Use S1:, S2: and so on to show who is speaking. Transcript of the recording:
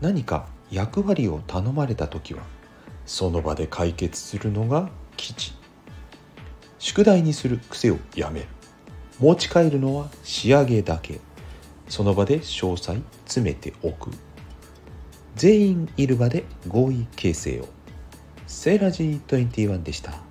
S1: 何か役割を頼まれた時はその場で解決するのが基地宿題にする癖をやめる。持ち帰るのは仕上げだけ。その場で詳細詰めておく。全員いる場で合意形成を。セーラジー21でした。